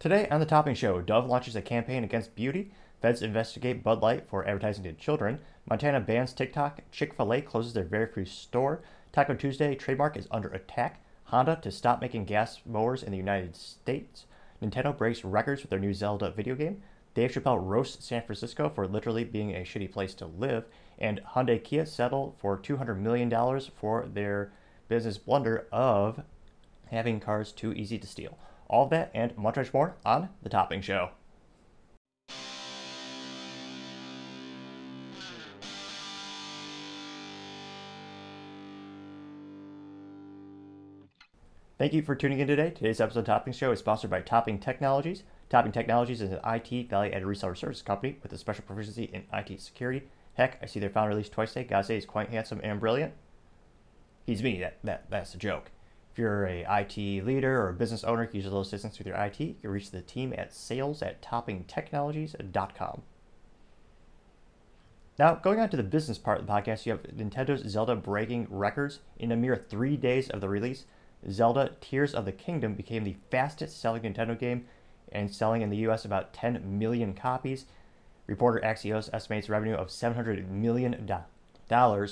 Today on the Topping Show, Dove launches a campaign against beauty, feds investigate Bud Light for advertising to children, Montana bans TikTok, Chick fil A closes their very first store, Taco Tuesday trademark is under attack, Honda to stop making gas mowers in the United States, Nintendo breaks records with their new Zelda video game, Dave Chappelle roasts San Francisco for literally being a shitty place to live, and Hyundai Kia settle for $200 million for their business blunder of having cars too easy to steal. All of that and much, much more on The Topping Show. Thank you for tuning in today. Today's episode of Topping Show is sponsored by Topping Technologies. Topping Technologies is an IT value added reseller service company with a special proficiency in IT security. Heck, I see their founder release twice today. Gotta say, he's quite handsome and brilliant. He's me. That, that That's a joke. If you're a IT leader or a business owner, you use a little assistance with your IT, you can reach the team at sales at toppingtechnologies.com. Now, going on to the business part of the podcast, you have Nintendo's Zelda breaking records. In a mere three days of the release, Zelda Tears of the Kingdom became the fastest selling Nintendo game and selling in the US about 10 million copies. Reporter Axios estimates revenue of $700 million, and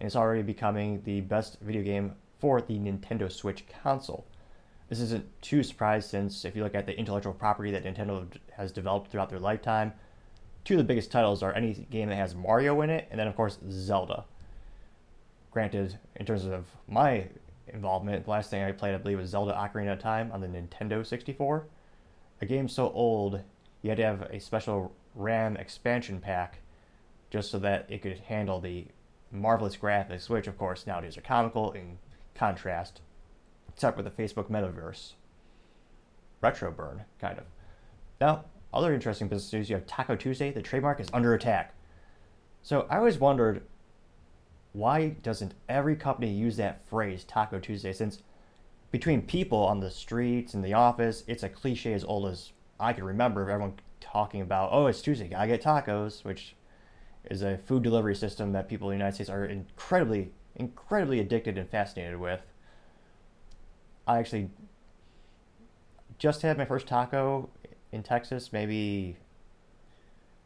it's already becoming the best video game for the Nintendo Switch console. This isn't too surprised since if you look at the intellectual property that Nintendo has developed throughout their lifetime, two of the biggest titles are any game that has Mario in it, and then of course Zelda. Granted, in terms of my involvement, the last thing I played, I believe, was Zelda Ocarina of Time on the Nintendo 64. A game so old, you had to have a special RAM expansion pack just so that it could handle the marvelous graphics, which, of course, nowadays are comical and contrast, except for the Facebook metaverse. Retro burn, kind of. Now, other interesting business news you have Taco Tuesday. The trademark is under attack. So I always wondered why doesn't every company use that phrase Taco Tuesday since between people on the streets and the office, it's a cliche as old as I can remember of everyone talking about, oh, it's Tuesday, gotta get tacos, which is a food delivery system that people in the United States are incredibly incredibly addicted and fascinated with. I actually just had my first taco in Texas maybe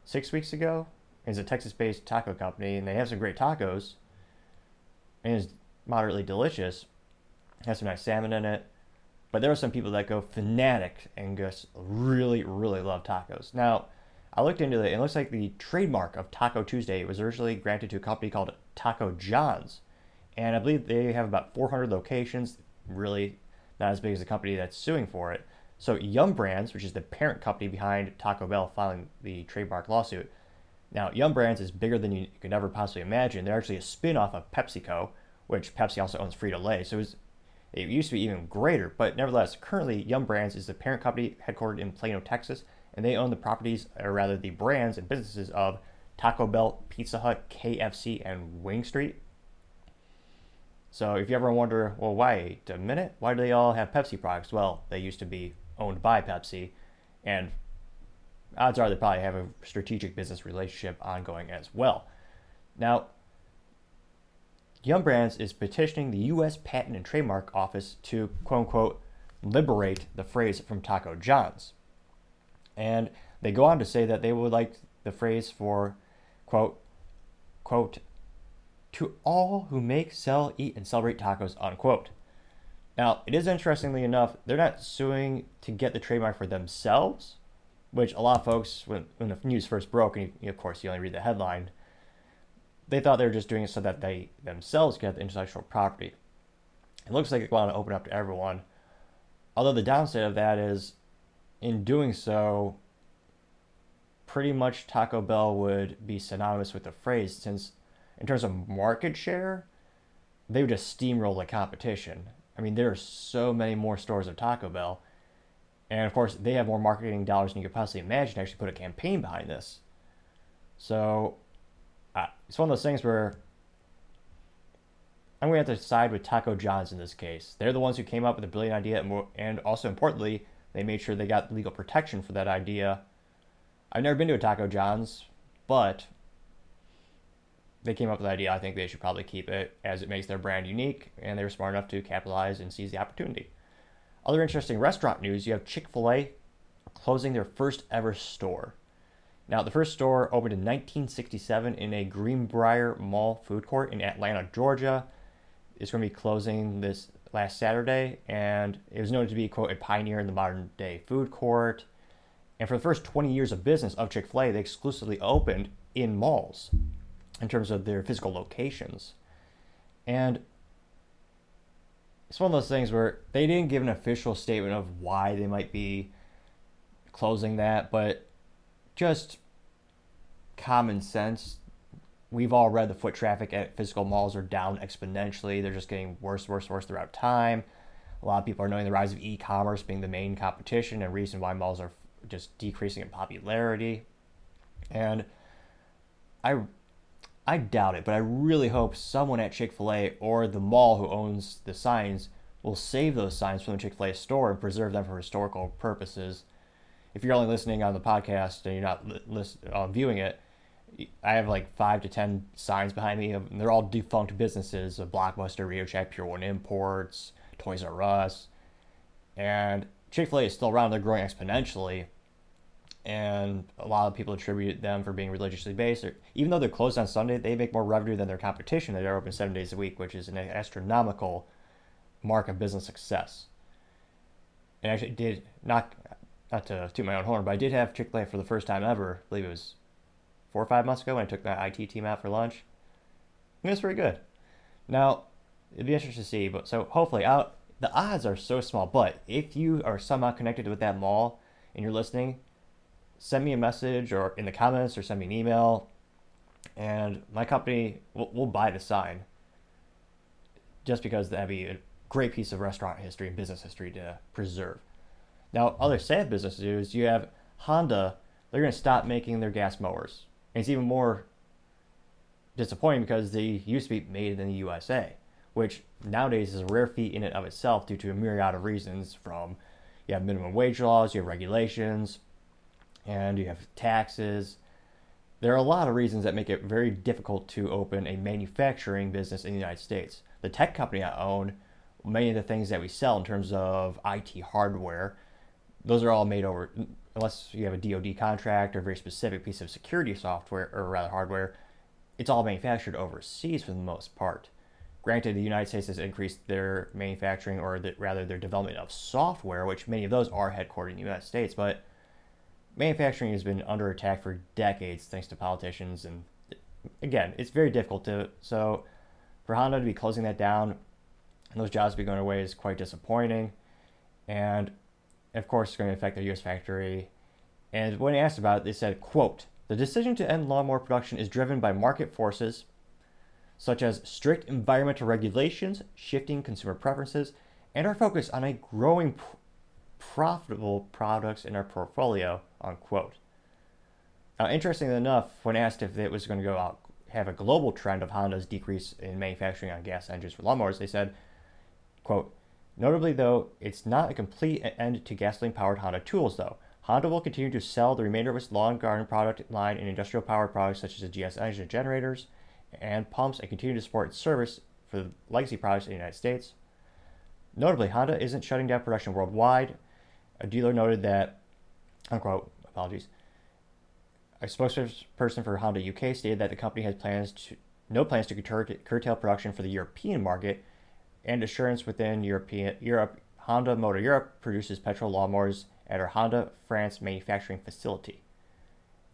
six weeks ago. It's a Texas based taco company, and they have some great tacos. And it's moderately delicious. It has some nice salmon in it. But there are some people that go fanatic and just really, really love tacos. Now, I looked into it. It looks like the trademark of Taco Tuesday was originally granted to a company called Taco John's and I believe they have about 400 locations. Really, not as big as the company that's suing for it. So Yum Brands, which is the parent company behind Taco Bell filing the trademark lawsuit. Now, Yum Brands is bigger than you could ever possibly imagine. They're actually a spin-off of PepsiCo, which Pepsi also owns Frito-Lay. So it, was, it used to be even greater, but nevertheless, currently Yum Brands is the parent company headquartered in Plano, Texas, and they own the properties, or rather the brands and businesses of Taco Bell, Pizza Hut, KFC, and Wing Street. So if you ever wonder, well, wait a minute, why do they all have Pepsi products? Well, they used to be owned by Pepsi, and odds are they probably have a strategic business relationship ongoing as well. Now, Yum Brands is petitioning the U.S. Patent and Trademark Office to quote unquote liberate the phrase from Taco John's. And they go on to say that they would like the phrase for quote quote to all who make, sell, eat, and celebrate tacos, unquote. Now, it is interestingly enough, they're not suing to get the trademark for themselves, which a lot of folks, when, when the news first broke, and you, of course you only read the headline, they thought they were just doing it so that they themselves get the intellectual property. It looks like they want to open up to everyone. Although the downside of that is, in doing so, pretty much Taco Bell would be synonymous with the phrase since in terms of market share, they would just steamroll the competition. I mean, there are so many more stores of Taco Bell. And of course, they have more marketing dollars than you could possibly imagine to actually put a campaign behind this. So uh, it's one of those things where I'm going to have to side with Taco John's in this case. They're the ones who came up with the brilliant idea, and, more, and also importantly, they made sure they got legal protection for that idea. I've never been to a Taco John's, but they came up with the idea. I think they should probably keep it as it makes their brand unique, and they were smart enough to capitalize and seize the opportunity. Other interesting restaurant news: you have Chick Fil A closing their first ever store. Now, the first store opened in 1967 in a Greenbrier Mall food court in Atlanta, Georgia. It's going to be closing this last Saturday, and it was noted to be, quote, a pioneer in the modern day food court. And for the first 20 years of business of Chick fil A, they exclusively opened in malls in terms of their physical locations. And it's one of those things where they didn't give an official statement of why they might be closing that, but just common sense. We've all read the foot traffic at physical malls are down exponentially. They're just getting worse, worse, worse throughout time. A lot of people are knowing the rise of e commerce being the main competition and reason why malls are just decreasing in popularity. And I I doubt it, but I really hope someone at Chick fil A or the mall who owns the signs will save those signs from the Chick fil A store and preserve them for historical purposes. If you're only listening on the podcast and you're not li- list, uh, viewing it, I have like five to ten signs behind me. They're all defunct businesses of Blockbuster, RadioShack, Pier 1 Imports, Toys R Us. And Chick fil A is still around, they're growing exponentially and a lot of people attribute them for being religiously based. Even though they're closed on Sunday, they make more revenue than their competition that are open seven days a week, which is an astronomical mark of business success. And actually, did not not to toot my own horn, but I did have Chick Fil A for the first time ever. I believe it was four or five months ago when I took my IT team out for lunch. And it was pretty good. Now, it'd be interesting to see, but so hopefully, out the odds are so small. But if you are somehow connected with that mall and you're listening, send me a message or in the comments or send me an email and my company will, will buy the sign just because that'd be a great piece of restaurant history and business history to preserve. Now, other sad business news, you have Honda, they're going to stop making their gas mowers. And it's even more disappointing because they used to be made in the USA, which nowadays is a rare feat in and of itself due to a myriad of reasons from you have minimum wage laws, you have regulations, and you have taxes. There are a lot of reasons that make it very difficult to open a manufacturing business in the United States. The tech company I own, many of the things that we sell in terms of IT hardware, those are all made over, unless you have a DoD contract or a very specific piece of security software or rather hardware, it's all manufactured overseas for the most part. Granted, the United States has increased their manufacturing or the, rather their development of software, which many of those are headquartered in the United States, but manufacturing has been under attack for decades thanks to politicians and again it's very difficult to so for honda to be closing that down and those jobs be going away is quite disappointing. And of course it's going to affect their us factory. And when asked about it they said quote the decision to end lawnmower production is driven by market forces such as strict environmental regulations shifting consumer preferences and our focus on a growing profitable products in our portfolio, unquote. Now, interestingly enough, when asked if it was going to go out, have a global trend of Honda's decrease in manufacturing on gas engines for lawnmowers, they said, quote, Notably, though, it's not a complete end to gasoline powered Honda tools, though. Honda will continue to sell the remainder of its lawn garden product line in industrial power products such as the GX engine generators and pumps and continue to support its service for the legacy products in the United States. Notably, Honda isn't shutting down production worldwide, a dealer noted that, unquote, apologies, a spokesperson for Honda UK stated that the company has plans to no plans to curtail production for the European market, and assurance within European Europe, Honda Motor Europe produces petrol lawnmowers at our Honda France manufacturing facility,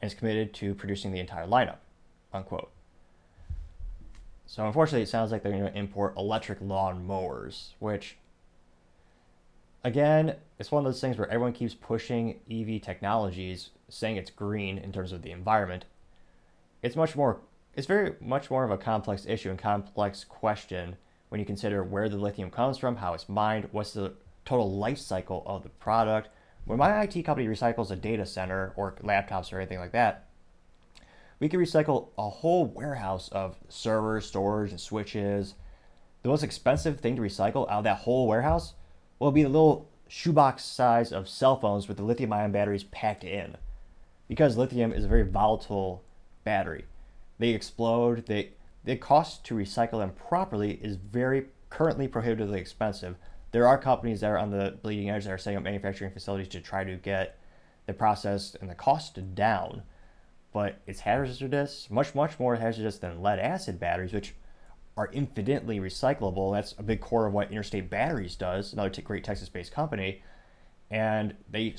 and is committed to producing the entire lineup, unquote. So unfortunately, it sounds like they're going to import electric lawn mowers, which again, it's one of those things where everyone keeps pushing EV technologies, saying it's green in terms of the environment. It's much more it's very much more of a complex issue and complex question when you consider where the lithium comes from, how it's mined, what's the total life cycle of the product. When my IT company recycles a data center or laptops or anything like that, we can recycle a whole warehouse of servers, storage, and switches. The most expensive thing to recycle out of that whole warehouse will be the little shoebox size of cell phones with the lithium ion batteries packed in. Because lithium is a very volatile battery. They explode, they the cost to recycle them properly is very currently prohibitively expensive. There are companies that are on the bleeding edge that are setting up manufacturing facilities to try to get the process and the cost down, but it's hazardous, much, much more hazardous than lead acid batteries, which are infinitely recyclable. That's a big core of what Interstate Batteries does, another t- great Texas based company. And they,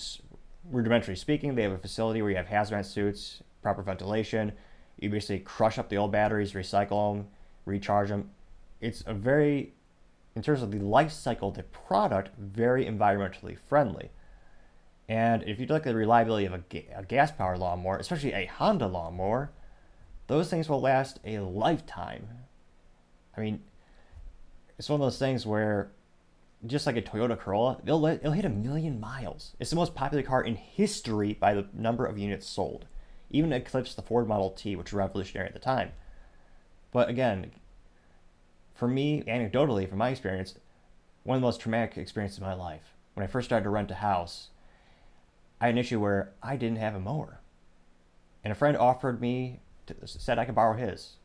rudimentarily speaking, they have a facility where you have hazmat suits, proper ventilation. You basically crush up the old batteries, recycle them, recharge them. It's a very, in terms of the life cycle of the product, very environmentally friendly. And if you look at the reliability of a, ga- a gas powered lawnmower, especially a Honda lawnmower, those things will last a lifetime. I mean, it's one of those things where, just like a Toyota Corolla, it'll, let, it'll hit a million miles. It's the most popular car in history by the number of units sold, even eclipsed the Ford Model T, which was revolutionary at the time. But again, for me, anecdotally, from my experience, one of the most traumatic experiences of my life. When I first started to rent a house, I had an issue where I didn't have a mower. And a friend offered me, to, said I could borrow his.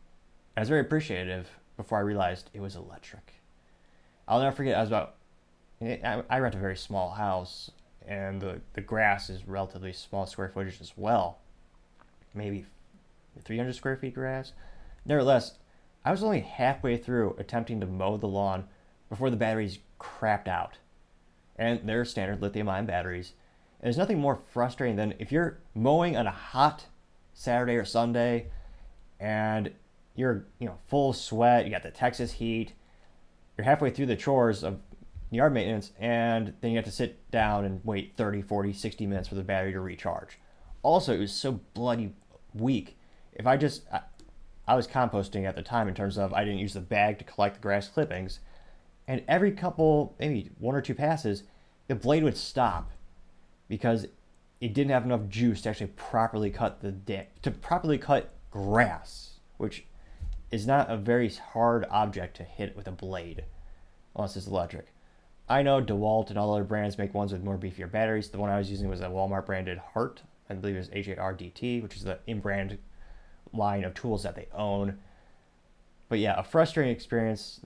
I was very appreciative before I realized it was electric. I'll never forget, I was about, I, rent a very small house, and the, the grass is relatively small square footage as well. Maybe 300 square feet grass. Nevertheless, I was only halfway through attempting to mow the lawn before the batteries crapped out. And they're standard lithium ion batteries. And there's nothing more frustrating than if you're mowing on a hot Saturday or Sunday and you're, you know, full sweat, you got the Texas heat, you're halfway through the chores of yard maintenance and then you have to sit down and wait 30, 40, 60 minutes for the battery to recharge. Also, it was so bloody weak. If I just I, I was composting at the time in terms of I didn't use the bag to collect the grass clippings, and every couple, maybe one or two passes, the blade would stop because it didn't have enough juice to actually properly cut the to properly cut grass, which is not a very hard object to hit with a blade, unless it's electric. I know DeWalt and all other brands make ones with more beefier batteries. The one I was using was a Walmart branded Hart. I believe it was H-A-R-D-T, which is the in-brand line of tools that they own. But yeah, a frustrating experience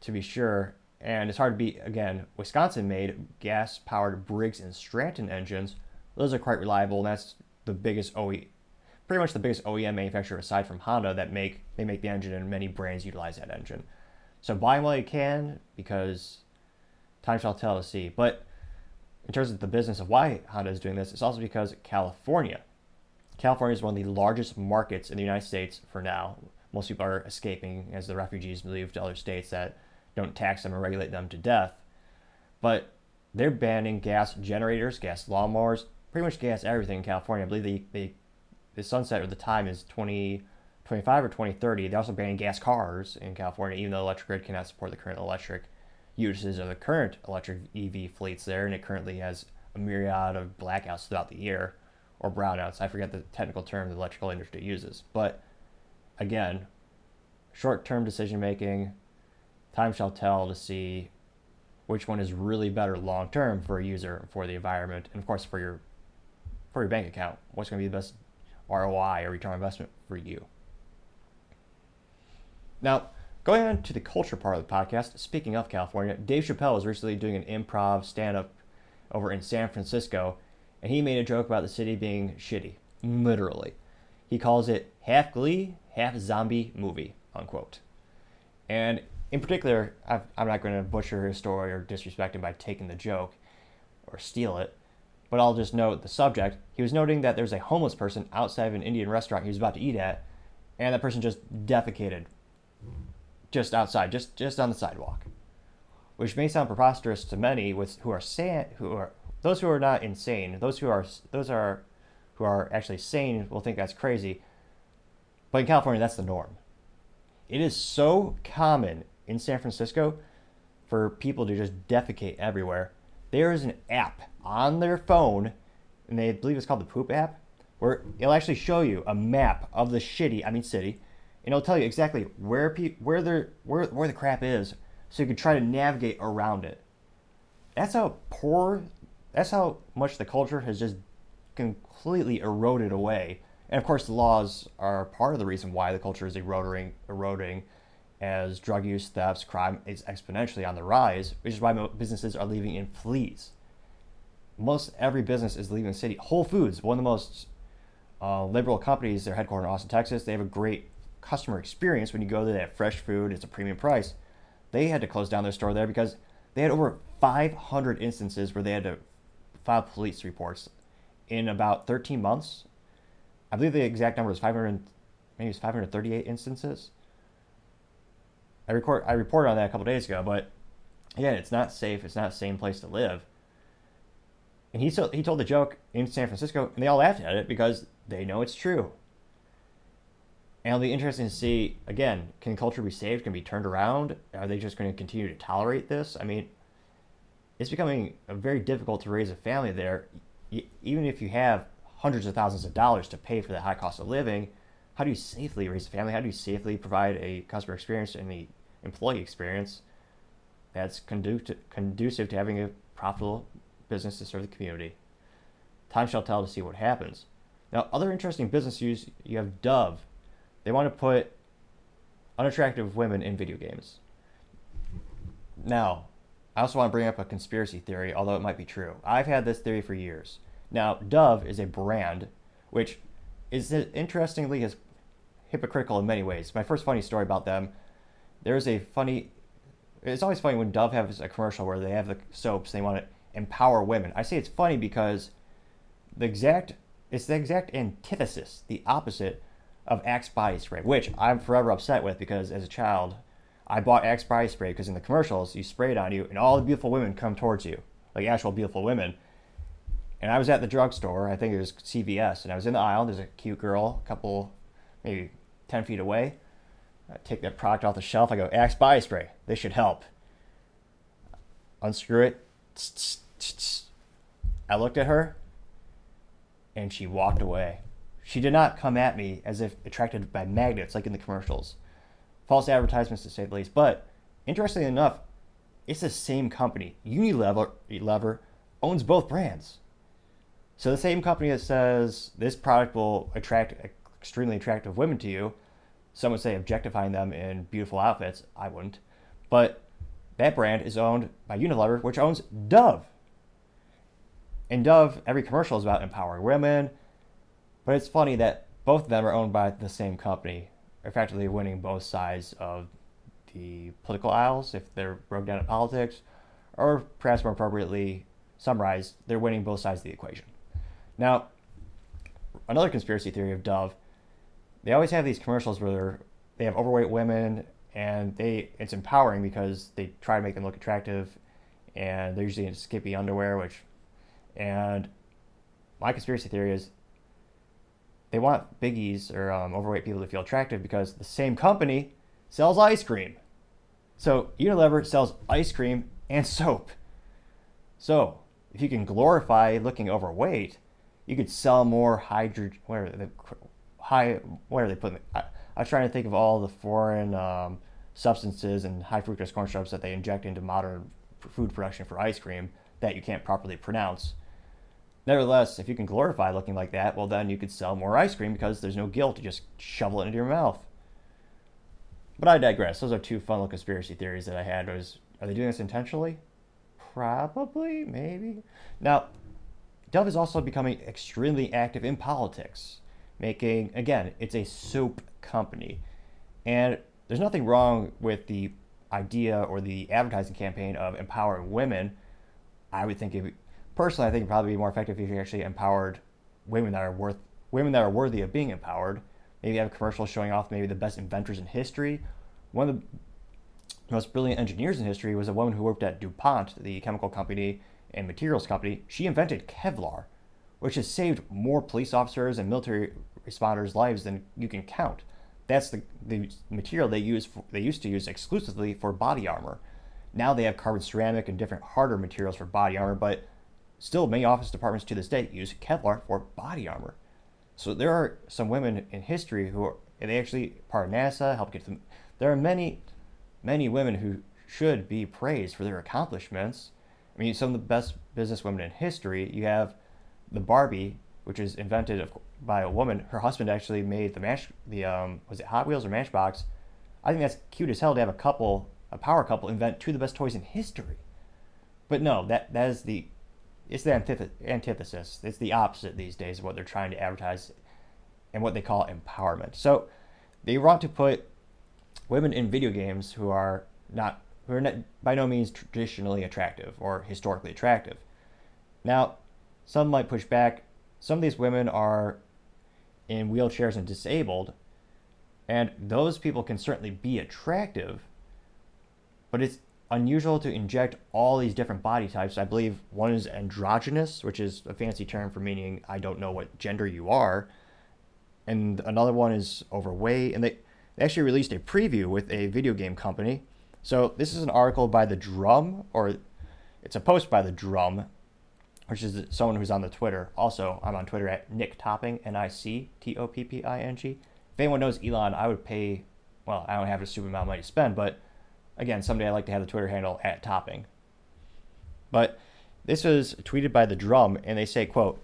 to be sure. And it's hard to beat. Again, Wisconsin made gas powered Briggs and Stratton engines. Those are quite reliable, and that's the biggest OE, pretty much the biggest OEM manufacturer aside from Honda that make they make the engine, and many brands utilize that engine. So buy while you can because time shall tell to see. But in terms of the business of why Honda is doing this, it's also because California. California is one of the largest markets in the United States for now. Most people are escaping as the refugees move to other states that don't tax them or regulate them to death. But they're banning gas generators, gas lawnmowers, pretty much gas everything in California. I believe they, the, the sunset or the time is 2025 or 2030. They're also banning gas cars in California, even though the electric grid cannot support the current electric uses of the current electric EV fleets there, and it currently has a myriad of blackouts throughout the year or brownouts. I forget the technical term the electrical industry uses. But again, short term decision making, time shall tell to see which one is really better long term for a user, for the environment, and of course for your for your bank account. What's going to be the best ROI or return on investment for you? Now, going on to the culture part of the podcast, speaking of California, Dave Chappelle was recently doing an improv stand up over in San Francisco, and he made a joke about the city being shitty. Literally. He calls it half glee, half zombie movie, unquote. And in particular, i am not going to butcher his story or disrespect him by taking the joke or steal it, but I'll just note the subject. He was noting that there's a homeless person outside of an Indian restaurant he was about to eat at, and that person just defecated just outside, just just on the sidewalk, which may sound preposterous to many with who are sane, who are those who are not insane. Those who are those are who are actually sane will think that's crazy, but in California, that's the norm. It is so common in San Francisco for people to just defecate everywhere. There is an app on their phone, and they believe it's called the Poop app, where it'll actually show you a map of the shitty, I mean city, and it'll tell you exactly where pe- where the where where the crap is, so you can try to navigate around it. That's how poor. That's how much the culture has just completely eroded away. And of course, the laws are part of the reason why the culture is eroding, eroding, as drug use, thefts, crime is exponentially on the rise, which is why businesses are leaving in fleas. most every business is leaving the city. Whole Foods, one of the most uh, liberal companies, they're headquartered in Austin, Texas. They have a great customer experience when you go there. They have fresh food, it's a premium price. They had to close down their store there because they had over 500 instances where they had to file police reports in about 13 months. I believe the exact number is 500, maybe it's 538 instances. I record I reported on that a couple days ago, but again, it's not safe. It's not a same place to live. And he told he told the joke in San Francisco, and they all laughed at it because they know it's true. And it'll be interesting to see again, can culture be saved? Can be turned around? Are they just going to continue to tolerate this? I mean, it's becoming very difficult to raise a family there, even if you have hundreds of thousands of dollars to pay for the high cost of living. How do you safely raise a family? How do you safely provide a customer experience and the employee experience that's conducive to having a profitable business to serve the community? Time shall tell to see what happens. Now, other interesting business use you have Dove. They want to put unattractive women in video games. Now, I also want to bring up a conspiracy theory, although it might be true. I've had this theory for years. Now, Dove is a brand which is interestingly is hypocritical in many ways. My first funny story about them, there's a funny it's always funny when Dove has a commercial where they have the soaps, they want to empower women. I say it's funny because the exact it's the exact antithesis, the opposite of Axe body spray, which I'm forever upset with because as a child, I bought Axe body spray because in the commercials you spray it on you and all the beautiful women come towards you, like actual beautiful women. And I was at the drugstore, I think it was CVS, and I was in the aisle. There's a cute girl, a couple, maybe 10 feet away. I take that product off the shelf. I go, Axe body spray. This should help. Unscrew it. I looked at her and she walked away. She did not come at me as if attracted by magnets like in the commercials. False advertisements to say the least. But interestingly enough, it's the same company. Unilever Lever owns both brands. So the same company that says this product will attract extremely attractive women to you, some would say objectifying them in beautiful outfits. I wouldn't. But that brand is owned by Unilever, which owns Dove. And Dove, every commercial is about empowering women. But it's funny that both of them are owned by the same company, effectively winning both sides of the political aisles if they're broke down at politics, or perhaps more appropriately summarized, they're winning both sides of the equation. Now, another conspiracy theory of Dove, they always have these commercials where they have overweight women and they it's empowering because they try to make them look attractive and they're usually in skimpy underwear, which and my conspiracy theory is they want biggies or um, overweight people to feel attractive because the same company sells ice cream. So Unilever sells ice cream and soap. So if you can glorify looking overweight, you could sell more hydrogen. Where are they? High. Where are they putting? I, I was trying to think of all the foreign um, substances and high fructose corn syrups that they inject into modern food production for ice cream that you can't properly pronounce. Nevertheless, if you can glorify looking like that, well, then you could sell more ice cream because there's no guilt to just shovel it into your mouth. But I digress. Those are two fun little conspiracy theories that I had. Was are they doing this intentionally? Probably, maybe. Now, Dove is also becoming extremely active in politics, making again, it's a soap company, and there's nothing wrong with the idea or the advertising campaign of empowering women. I would think it personally, I think it'd probably be more effective if you actually empowered women that are worth women that are worthy of being empowered. Maybe have commercials showing off maybe the best inventors in history. One of the most brilliant engineers in history was a woman who worked at DuPont, the chemical company and materials company. She invented Kevlar, which has saved more police officers and military responders' lives than you can count. That's the, the material they use for, they used to use exclusively for body armor. Now they have carbon ceramic and different harder materials for body armor, but Still, many office departments to this day use Kevlar for body armor. So there are some women in history who are they actually part of NASA, helped get them. There are many, many women who should be praised for their accomplishments. I mean, some of the best business women in history. You have the Barbie, which is invented by a woman. Her husband actually made the mash, the um, was it Hot Wheels or Matchbox? I think that's cute as hell to have a couple, a power couple, invent two of the best toys in history. But no, that that is the it's the antith- antithesis. It's the opposite these days of what they're trying to advertise and what they call empowerment. So they want to put women in video games who are not who are not, by no means traditionally attractive or historically attractive. Now, some might push back. Some of these women are in wheelchairs and disabled, and those people can certainly be attractive, but it's unusual to inject all these different body types. I believe one is androgynous, which is a fancy term for meaning I don't know what gender you are. And another one is overweight. And they, they actually released a preview with a video game company. So this is an article by The Drum, or it's a post by The Drum, which is someone who's on the Twitter. Also, I'm on Twitter at Nic Topping, N I C T O P P I N G. If anyone knows Elon, I would pay, well, I don't have a stupid amount of money to spend, but Again, someday I'd like to have the Twitter handle at topping. But this was tweeted by the drum, and they say, quote,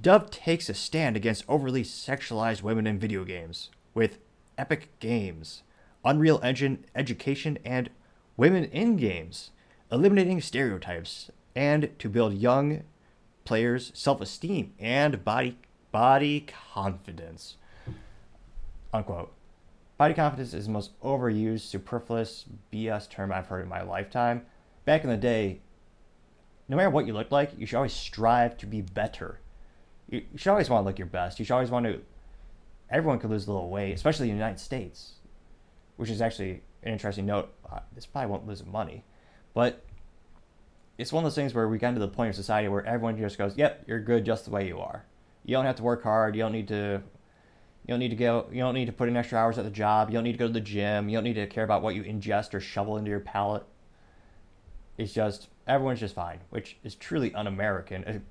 Dove takes a stand against overly sexualized women in video games with Epic Games, Unreal Engine Education, and Women in Games, eliminating stereotypes, and to build young players' self-esteem and body body confidence. Unquote. Body confidence is the most overused, superfluous BS term I've heard in my lifetime. Back in the day, no matter what you look like, you should always strive to be better. You, should always want to look your best. You should always want to. Everyone could lose a little weight, especially in the United States, which is actually an interesting note. Uh, this probably won't lose money, but it's one of those things where we got to the point of society where everyone just goes, "Yep, you're good just the way you are. You don't have to work hard. You don't need to you don't need to go. You don't need to put in extra hours at the job. You don't need to go to the gym. You don't need to care about what you ingest or shovel into your palate. It's just everyone's just fine, which is truly un-American. It,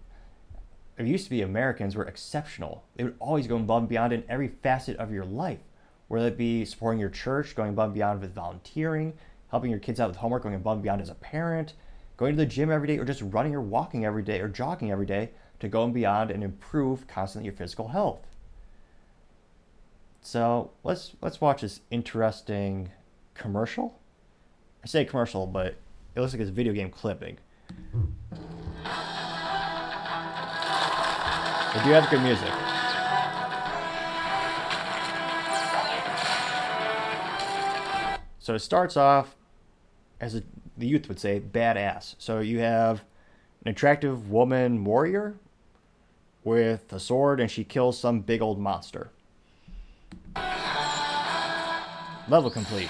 it used to be Americans were exceptional. They would always go above and beyond in every facet of your life, whether it be supporting your church, going above and beyond with volunteering, helping your kids out with homework, going above and beyond as a parent, going to the gym every day, or just running or walking every day or jogging every day to go and beyond and improve constantly your physical health. So let's let's watch this interesting commercial. I say commercial, but it looks like it's video game clipping. They do have good music. So it starts off as a, the youth would say, badass. So you have an attractive woman warrior with a sword, and she kills some big old monster. Level complete.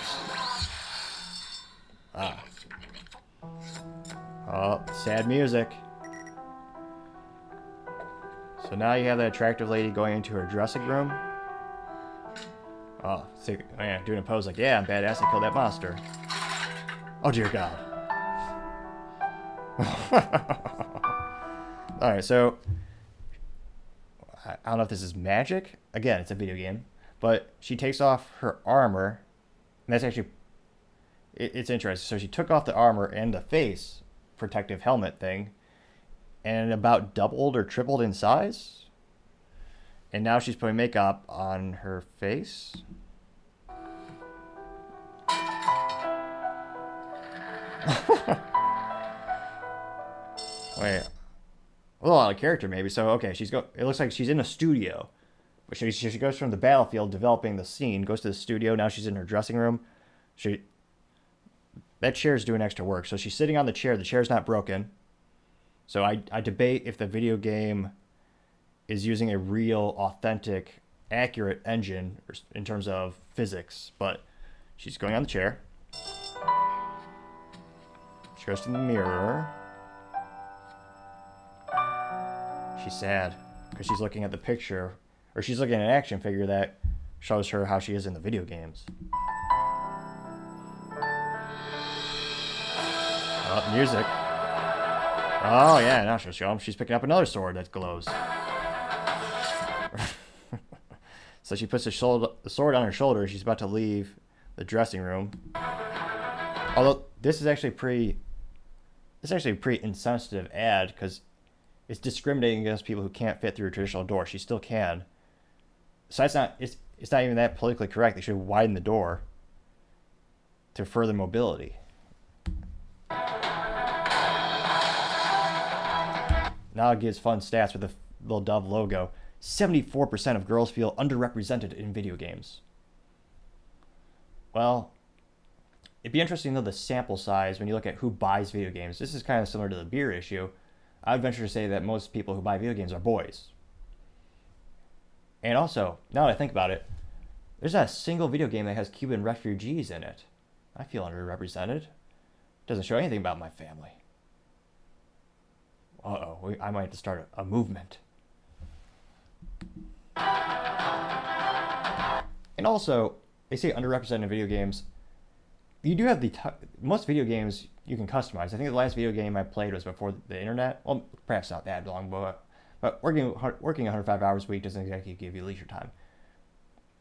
Ah. Oh, sad music. So now you have that attractive lady going into her dressing room. Oh, so, oh yeah, doing a pose like, yeah, I'm badass, I killed that monster. Oh dear god. Alright, so I don't know if this is magic. Again, it's a video game. But she takes off her armor, and that's actually it, it's interesting. So she took off the armor and the face protective helmet thing, and about doubled or tripled in size. And now she's putting makeup on her face. Wait, a little out of character maybe. So okay, she's go. It looks like she's in a studio she, she goes from the battlefield developing the scene, goes to the studio. Now she's in her dressing room. She that chair is doing extra work. So she's sitting on the chair. The chair's not broken. So I, I debate if the video game is using a real, authentic, accurate engine in terms of physics. But she's going on the chair. To the mirror. She's sad because she's looking at the picture or she's looking at an action figure that shows her how she is in the video games. Oh, music. Oh, yeah, now she'll show him. She's picking up another sword that glows. so she puts the, shoulder, the sword on her shoulder. She's about to leave the dressing room. Although, this is actually pretty... Is actually a pretty insensitive ad because it's discriminating against people who can't fit through a traditional door. She still can. So that's not it's it's not even that politically correct. They should widen the door to further mobility. now it gives fun stats with the little Dove logo. 74% of girls feel underrepresented in video games. Well, it'd be interesting know the sample size when you look at who buys video games. This is kind of similar to the beer issue. I would venture to say that most people who buy video games are boys. And also, now that I think about it, there's not a single video game that has Cuban refugees in it. I feel underrepresented. Doesn't show anything about my family. Uh oh, I might have to start a, a movement. And also, they say underrepresented in video games. You do have the t- most video games you can customize. I think the last video game I played was before the internet. Well, perhaps not that long, but but working working 105 hours a week doesn't exactly give you leisure time.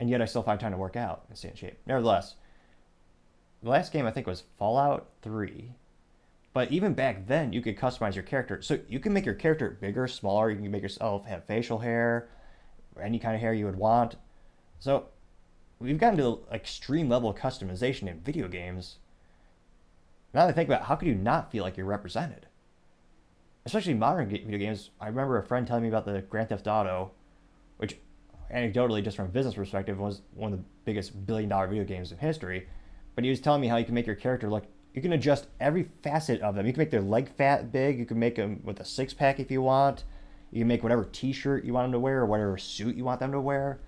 And yet, I still find time to work out and stay in shape. Nevertheless, the last game I think was Fallout 3. But even back then, you could customize your character. So you can make your character bigger, smaller. You can make yourself have facial hair, any kind of hair you would want. So we've gotten to the extreme level of customization in video games. Now that I think about it, how could you not feel like you're represented? Especially modern video games. I remember a friend telling me about the Grand Theft Auto, which anecdotally, just from a business perspective, was one of the biggest billion dollar video games in history. But he was telling me how you can make your character look. You can adjust every facet of them. You can make their leg fat big. You can make them with a six pack if you want. You can make whatever T-shirt you want them to wear or whatever suit you want them to wear.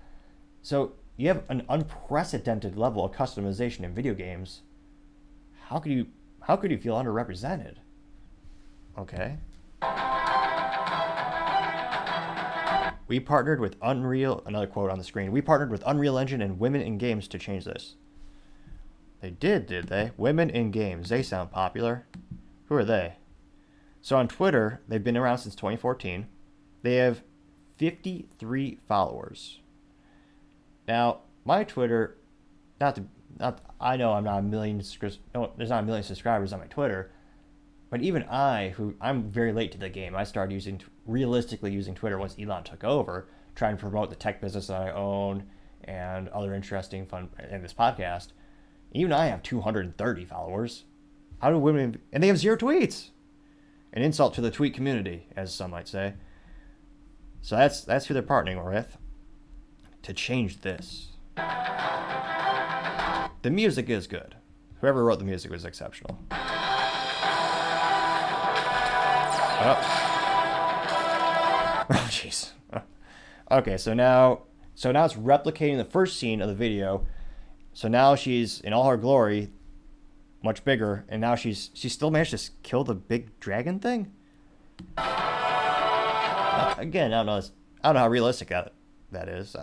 So you have an unprecedented level of customization in video games. How could you how could you feel underrepresented? Okay. We partnered with Unreal, another quote on the screen. We partnered with Unreal Engine and Women in Games to change this. They did, did they? Women in Games. They sound popular. Who are they? So on Twitter, they've been around since 2014. They have 53 followers. Now, my Twitter, not to, not I know I'm not a million no, there's not a million subscribers on my Twitter, but even I, who I'm very late to the game, I started using realistically using Twitter once Elon took over, trying to promote the tech business that I own and other interesting fun in this podcast. Even I have 230 followers. How do women and they have zero tweets? An insult to the tweet community, as some might say. So that's that's who they're partnering with to change this. The music is good. Whoever wrote the music was exceptional. Oh, oh jeez. Okay, so now so now it's replicating the first scene of the video. So now she's in all her glory, much bigger, and now she's she still managed to kill the big dragon thing. Uh, again, I don't know. I don't know how realistic that that is.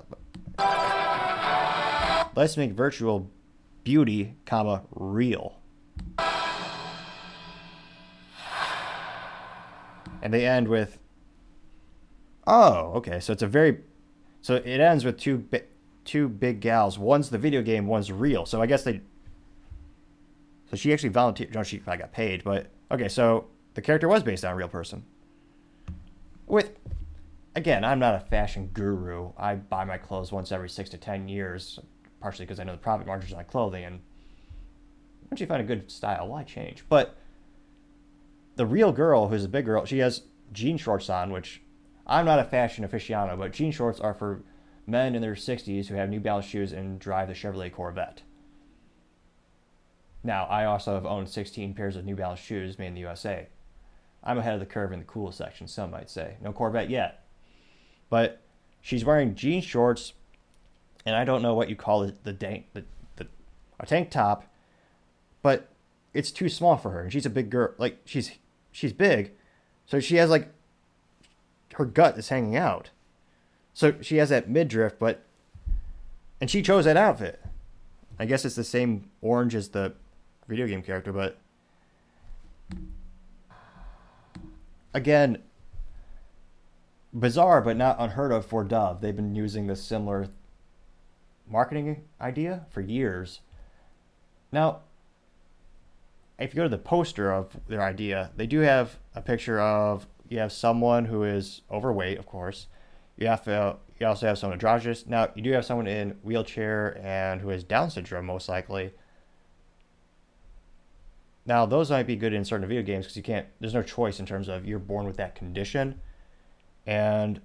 Let's make virtual beauty, comma real. And they end with, oh, okay. So it's a very, so it ends with two bi- two big gals. One's the video game, one's real. So I guess they. So she actually volunteered. No, she probably got paid, but okay. So the character was based on a real person. With again, I'm not a fashion guru. I buy my clothes once every six to ten years, partially because I know the profit margins on clothing. And once you find a good style, why change? But the real girl, who's a big girl, she has jean shorts on, which I'm not a fashion aficionado, but jean shorts are for men in their 60s who have New Balance shoes and drive the Chevrolet Corvette. Now, I also have owned 16 pairs of New Balance shoes made in the USA. I'm ahead of the curve in the cool section, some might say. No Corvette yet. But she's wearing jean shorts, and I don't know what you call it, the dank, the, the a tank top, but it's too small for her, and she's a big girl. Like she's she's big, so she has like her gut is hanging out, so she has that midriff, but and she chose that outfit. I guess it's the same orange as the video game character, but again, bizarre but not unheard of for Dove. They've been using this similar marketing idea for years. Now, if you go to the poster of their idea, they do have a picture of you have someone who is overweight, of course. You have you also have someone androgynous. Now, you do have someone in wheelchair and who has Down syndrome, most likely. Now, those might be good in certain video games because you can't. There's no choice in terms of you're born with that condition And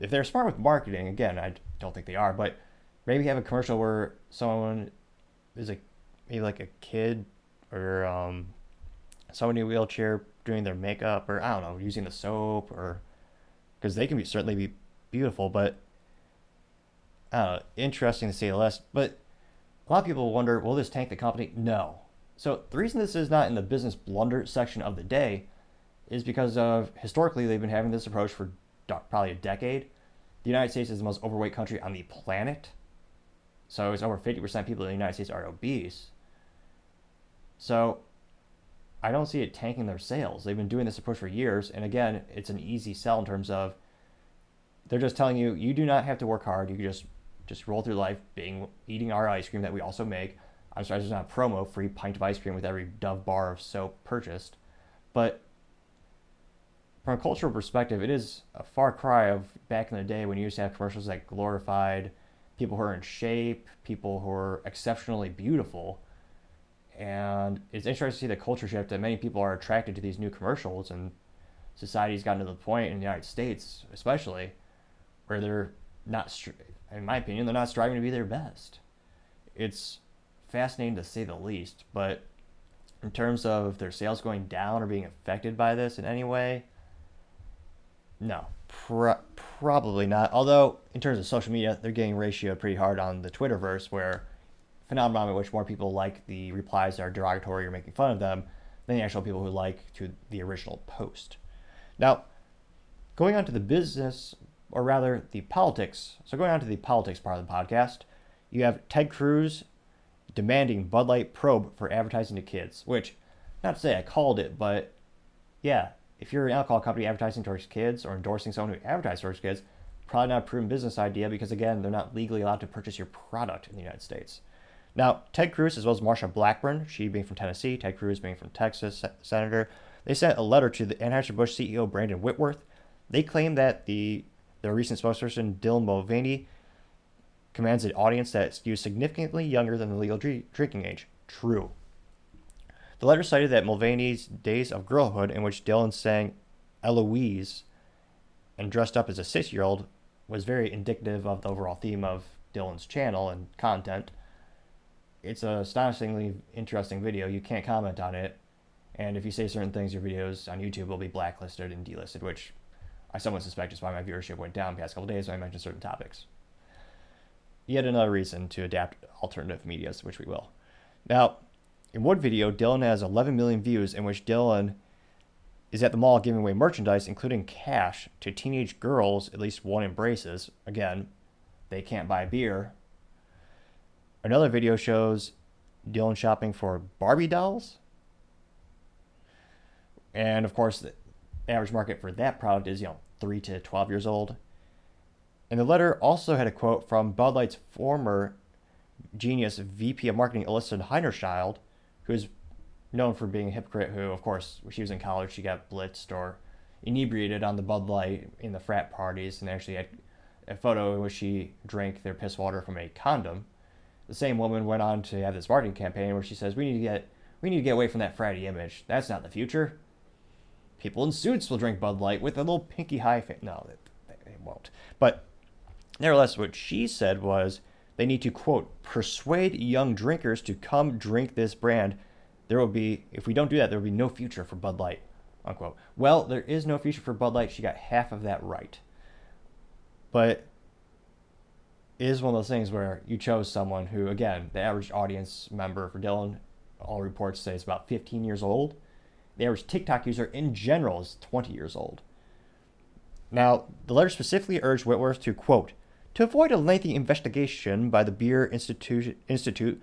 if they're smart with marketing, again, I don't think they are, but maybe have a commercial where someone is a maybe like a kid or um, someone in a wheelchair doing their makeup or I don't know, using the soap or because they can be certainly be beautiful, but I don't know, interesting to say least. But a lot of people wonder, will this tank the company? No. So the reason this is not in the business blunder section of the day is because of historically they've been having this approach for probably a decade. The United States is the most overweight country on the planet. So it's over 50% of people in the United States are obese. So I don't see it tanking their sales. They've been doing this approach for years. And again, it's an easy sell in terms of they're just telling you you do not have to work hard. You can just just roll through life being eating our ice cream that we also make. I'm sorry, there's not a promo, free pint of ice cream with every Dove bar of soap purchased. But from a cultural perspective, it is a far cry of back in the day when you used to have commercials that glorified people who are in shape, people who are exceptionally beautiful and it's interesting to see the culture shift that many people are attracted to these new commercials, and society's gotten to the point in the United States, especially, where they're not, in my opinion, they're not striving to be their best. It's fascinating to say the least, but in terms of their sales going down or being affected by this in any way, no, pro- probably not. Although, in terms of social media, they're getting ratioed pretty hard on the Twitterverse, where phenomenon in which more people like the replies that are derogatory or making fun of them than the actual people who like to the original post. Now, going on to the business, or rather the politics. So going on to the politics part of the podcast, you have Ted Cruz demanding Bud Light probe for advertising to kids, which, not to say I called it, but yeah, if you're an alcohol company advertising towards kids or endorsing someone who advertises towards kids, probably not a proven business idea because again, they're not legally allowed to purchase your product in the United States. Now, Ted Cruz, as well as Marsha Blackburn, she being from Tennessee, Ted Cruz being from Texas, senator, they sent a letter to the Anheuser-Busch CEO Brendan Whitworth. They claim that the their recent spokesperson Dylan Mulvaney commands an audience that skews significantly younger than the legal drinking age. True. The letter cited that Mulvaney's Days of Girlhood, in which Dylan sang Eloise and dressed up as a six year old, was very indicative of the overall theme of Dylan's channel and content it's an astonishingly interesting video. You can't comment on it, and if you say certain things, your videos on YouTube will be blacklisted and delisted, which I somewhat suspect is why my viewership went down the past couple days when I mentioned certain topics. Yet another reason to adapt alternative medias, which we will. Now, in one video, Dylan has 11 million views in which Dylan is at the mall giving away merchandise, including cash, to teenage girls, at least one embraces. Again, they can't buy beer, Another video shows Dylan shopping for Barbie dolls. And of course, the average market for that product is, you know, 3 to 12 years old. And the letter also had a quote from Bud Light's former genius VP of marketing, Alyssa Heinerscheid, who's known for being a hypocrite who, of course, when she was in college, she got blitzed or inebriated on the Bud Light in the frat parties and actually had a photo in which she drank their piss water from a condom the same woman went on to have this marketing campaign where she says we need to get we need to get away from that fratty image. That's not the future. People in suits will drink Bud Light with a little pinky high face. No, they, they won't. But nevertheless, what she said was they need to quote persuade young drinkers to come drink this brand. There will be if we don't do that, there will be no future for Bud Light. Unquote. Well, there is no future for Bud Light. She got half of that right. But is one of those things where you chose someone who, again, the average audience member for Dylan, all reports say is about 15 years old. The average TikTok user in general is 20 years old. Now, the letter specifically urged Whitworth to, quote, to avoid a lengthy investigation by the Beer Institute,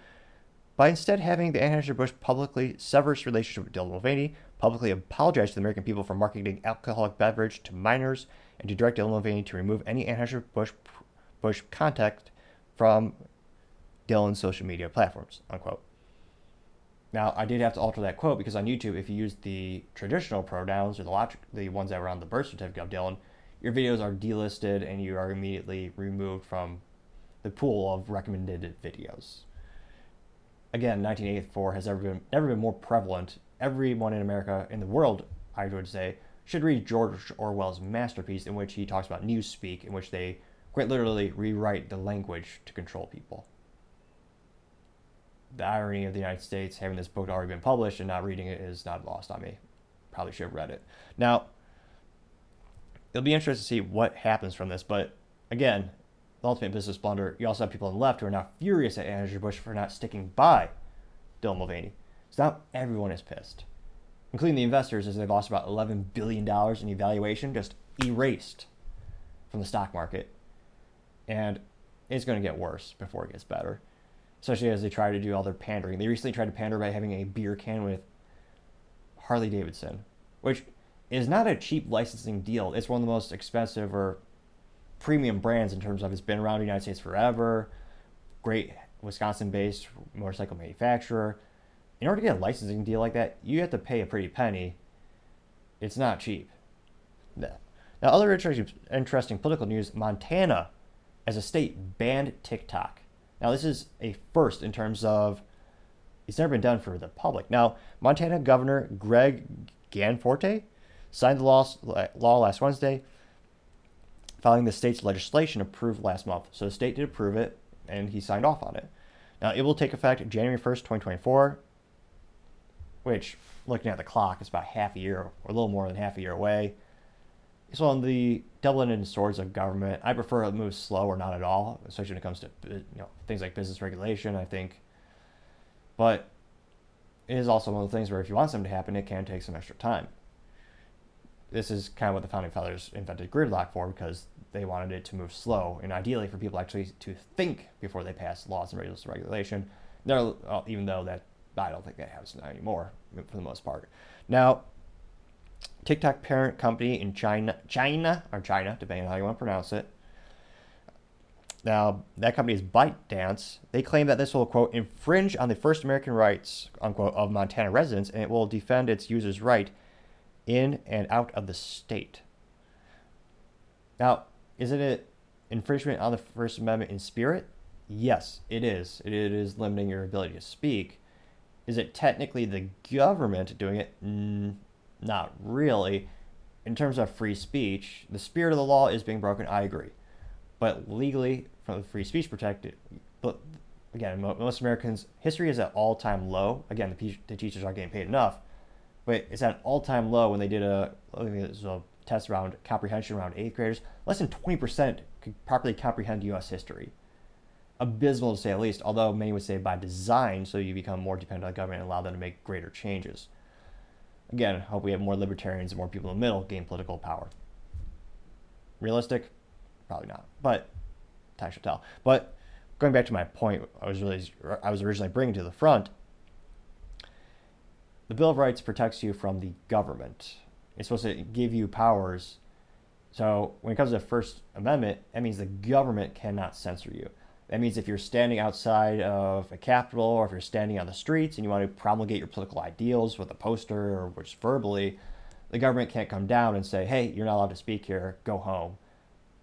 by instead having the Anheuser-Busch publicly sever its relationship with Dylan Mulvaney, publicly apologize to the American people for marketing alcoholic beverage to minors, and to direct Dylan Mulvaney to remove any Anheuser-Busch Busch contact from Dylan's social media platforms, unquote. Now, I did have to alter that quote because on YouTube, if you use the traditional pronouns or the logic, the ones that were on the birth certificate of Dylan, your videos are delisted and you are immediately removed from the pool of recommended videos. Again, 1984 has ever been never been more prevalent. Everyone in America, in the world, I would say, should read George Orwell's masterpiece, in which he talks about newspeak, in which they quite literally rewrite the language to control people. The irony of the United States having this book already been published and not reading it is not lost on me. Probably should have read it. Now, it'll be interesting to see what happens from this, but again, the ultimate business blunder, you also have people on the left who are now furious at Anheuser-Busch for not sticking by Dylan Mulvaney. So now everyone is pissed, including the investors, as they've lost about $11 billion in evaluation, just erased from the stock market. And it's going to get worse before it gets better, especially as they try to do all their pandering. They recently tried to pander by having a beer can with Harley Davidson, which is not a cheap licensing deal. It's one of the most expensive or premium brands in terms of it's been around the United States forever, great Wisconsin based motorcycle manufacturer. In order to get a licensing deal like that, you have to pay a pretty penny. It's not cheap. Now, other interesting, interesting political news Montana, as a state, banned TikTok. Now, this is a first in terms of it's never been done for the public. Now, Montana Governor Greg Gianforte signed the law, law last Wednesday following the state's legislation approved last month. So the state did approve it, and he signed off on it. Now, it will take effect January 1st, 2024, which, looking at the clock, is about half a year, or a little more than half a year away. So, on the double-ended swords of government. I prefer it moves slow or not at all, especially when it comes to you know things like business regulation. I think, but it is also one of the things where if you want something to happen, it can take some extra time this is kind of what the founding fathers invented gridlock for because they wanted it to move slow and ideally for people actually to think before they pass laws and regulation. There, even though that I don't think that happens now anymore for the most part. Now, TikTok parent company in China, China or China, depending on how you want to pronounce it. Now, that company is ByteDance. They claim that this will, quote, infringe on the First Amendment rights, unquote, of Montana residents, and it will defend its users' right in and out of the state. Now, isn't it infringement on the First Amendment in spirit? Yes, it is. It is limiting your ability to speak. Is it technically the government doing it? Not really. In terms of free speech, the spirit of the law is being broken. I agree, but legally, from the free speech protected, but again, most Americans' history is at all-time low. Again, the, the teachers aren't getting paid enough but it's at an all-time low when they did a, a test around comprehension around eighth graders. Less than 20% could properly comprehend U.S. history. Abysmal to say the least, although many would say by design, so you become more dependent on government and allow them to make greater changes. Again, hope we have more libertarians and more people in the middle gain political power. Realistic? Probably not, but time shall tell. But going back to my point, I was really I was originally bringing to the front the Bill of Rights protects you from the government. It's supposed to give you powers. So when it comes to the First Amendment, that means the government cannot censor you. That means if you're standing outside of a capitol or if you're standing on the streets and you want to promulgate your political ideals with a poster or which verbally, the government can't come down and say, hey, you're not allowed to speak here, go home.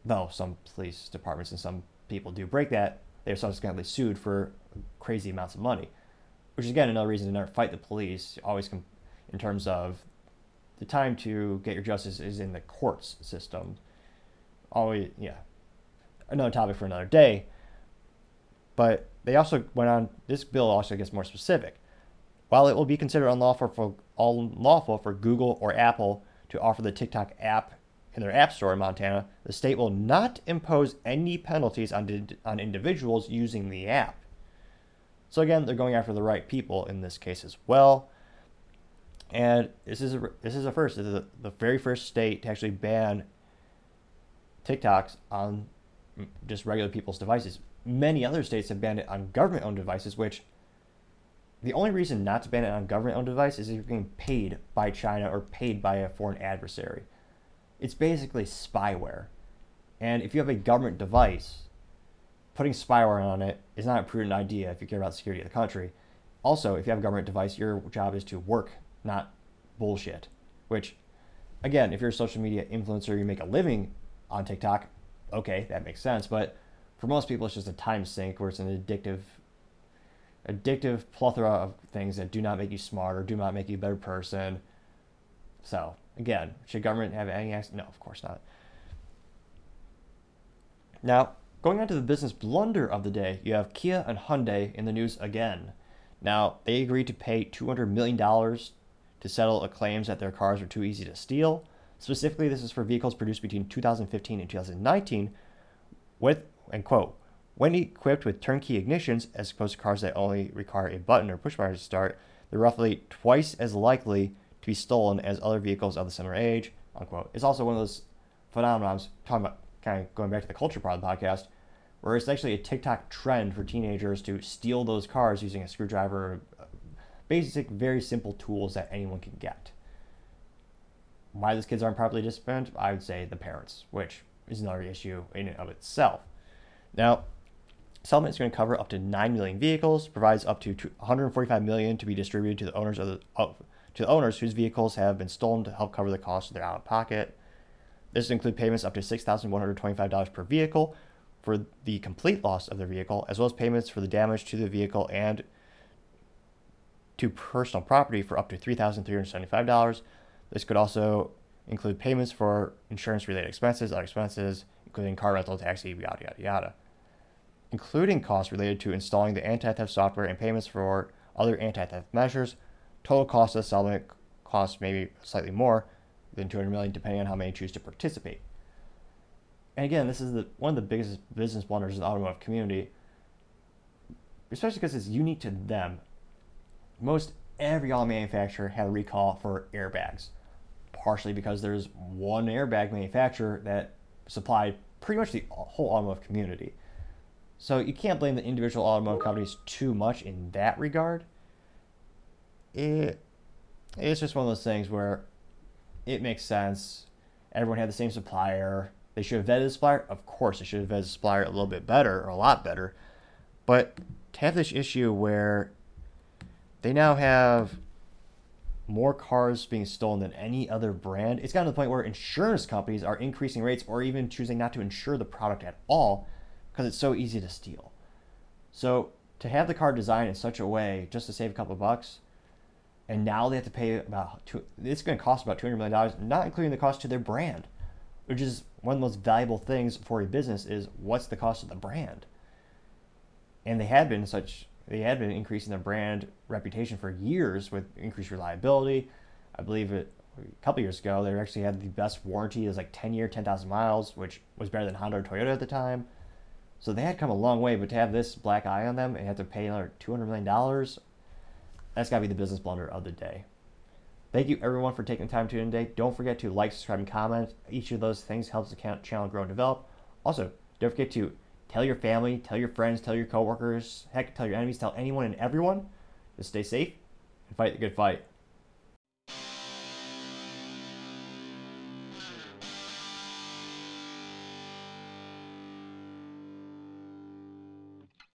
Though some police departments and some people do break that, they're subsequently sued for crazy amounts of money which is again another reason to never fight the police. Always, com- in terms of the time to get your justice is in the courts system. Always, yeah, another topic for another day. But they also went on. This bill also gets more specific. While it will be considered unlawful for unlawful for Google or Apple to offer the TikTok app in their app store in Montana, the state will not impose any penalties on, on individuals using the app. So again, they're going after the right people in this case as well. And this is a, this is a first. This is a, the very first state to actually ban TikToks on just regular people's devices. Many other states have banned it on government-owned devices, which the only reason not to ban it on government-owned devices is if you're being paid by China or paid by a foreign adversary. It's basically spyware. And if you have a government device, putting spyware on it is not a prudent idea if you care about the security of the country. Also, if you have a government device, your job is to work, not bullshit. Which, again, if you're a social media influencer, you make a living on TikTok, okay, that makes sense. But for most people, it's just a time sink where it's an addictive, addictive plethora of things that do not make you smarter, do not make you a better person. So Again, should government have any access? No, of course not. Now, going on to the business blunder of the day, you have Kia and Hyundai in the news again. Now, they agreed to pay $200 million to settle claims that their cars are too easy to steal. Specifically, this is for vehicles produced between 2015 and 2019 with, and quote, when equipped with turnkey ignitions, as opposed to cars that only require a button or push button to start, they're roughly twice as likely to be stolen as other vehicles of the similar age, unquote. It's also one of those phenomena talking about, kind of going back to the culture part of the podcast, where it's actually a TikTok trend for teenagers to steal those cars using a screwdriver, basic, very simple tools that anyone can get. Why these kids aren't properly disciplined? I would say the parents, which is another issue in and of itself. Now, settlement is going to cover up to 9 million vehicles, provides up to 145 million to be distributed to the owners of the of, to the owners whose vehicles have been stolen to help cover the cost of their out of pocket. This includes payments up to $6,125 per vehicle for the complete loss of the vehicle, as well as payments for the damage to the vehicle and to personal property for up to $3,375. This could also include payments for insurance related expenses, other expenses, including car rental, taxi, yada, yada, yada, including costs related to installing the anti theft software and payments for other anti theft measures. Total cost of the settlement costs maybe slightly more than 200 million, depending on how many choose to participate. And again, this is the, one of the biggest business blunders in the automotive community, especially because it's unique to them. Most every auto manufacturer had a recall for airbags partially because there's one airbag manufacturer that supplied pretty much the whole automotive community. So you can't blame the individual automotive companies too much in that regard. It it's just one of those things where it makes sense. Everyone had the same supplier. They should have vetted the supplier. Of course, they should have vetted the supplier a little bit better or a lot better. But to have this issue where they now have more cars being stolen than any other brand. It's gotten to the point where insurance companies are increasing rates or even choosing not to insure the product at all because it's so easy to steal. So to have the car designed in such a way just to save a couple bucks, and now they have to pay about two, it's going to cost about two hundred million dollars, not including the cost to their brand, which is one of the most valuable things for a business is what's the cost of the brand. And they had been such they had been increasing their brand reputation for years with increased reliability. I believe it a couple years ago they actually had the best warranty. It was like 10 year, 10,000 miles, which was better than Honda or Toyota at the time. So they had come a long way, but to have this black eye on them and have to pay another $200 million, that's got to be the business blunder of the day. Thank you everyone for taking the time to tune in today. Don't forget to like, subscribe, and comment. Each of those things helps the channel grow and develop. Also, don't forget to Tell your family, tell your friends, tell your coworkers, heck, tell your enemies, tell anyone and everyone to stay safe and fight the good fight.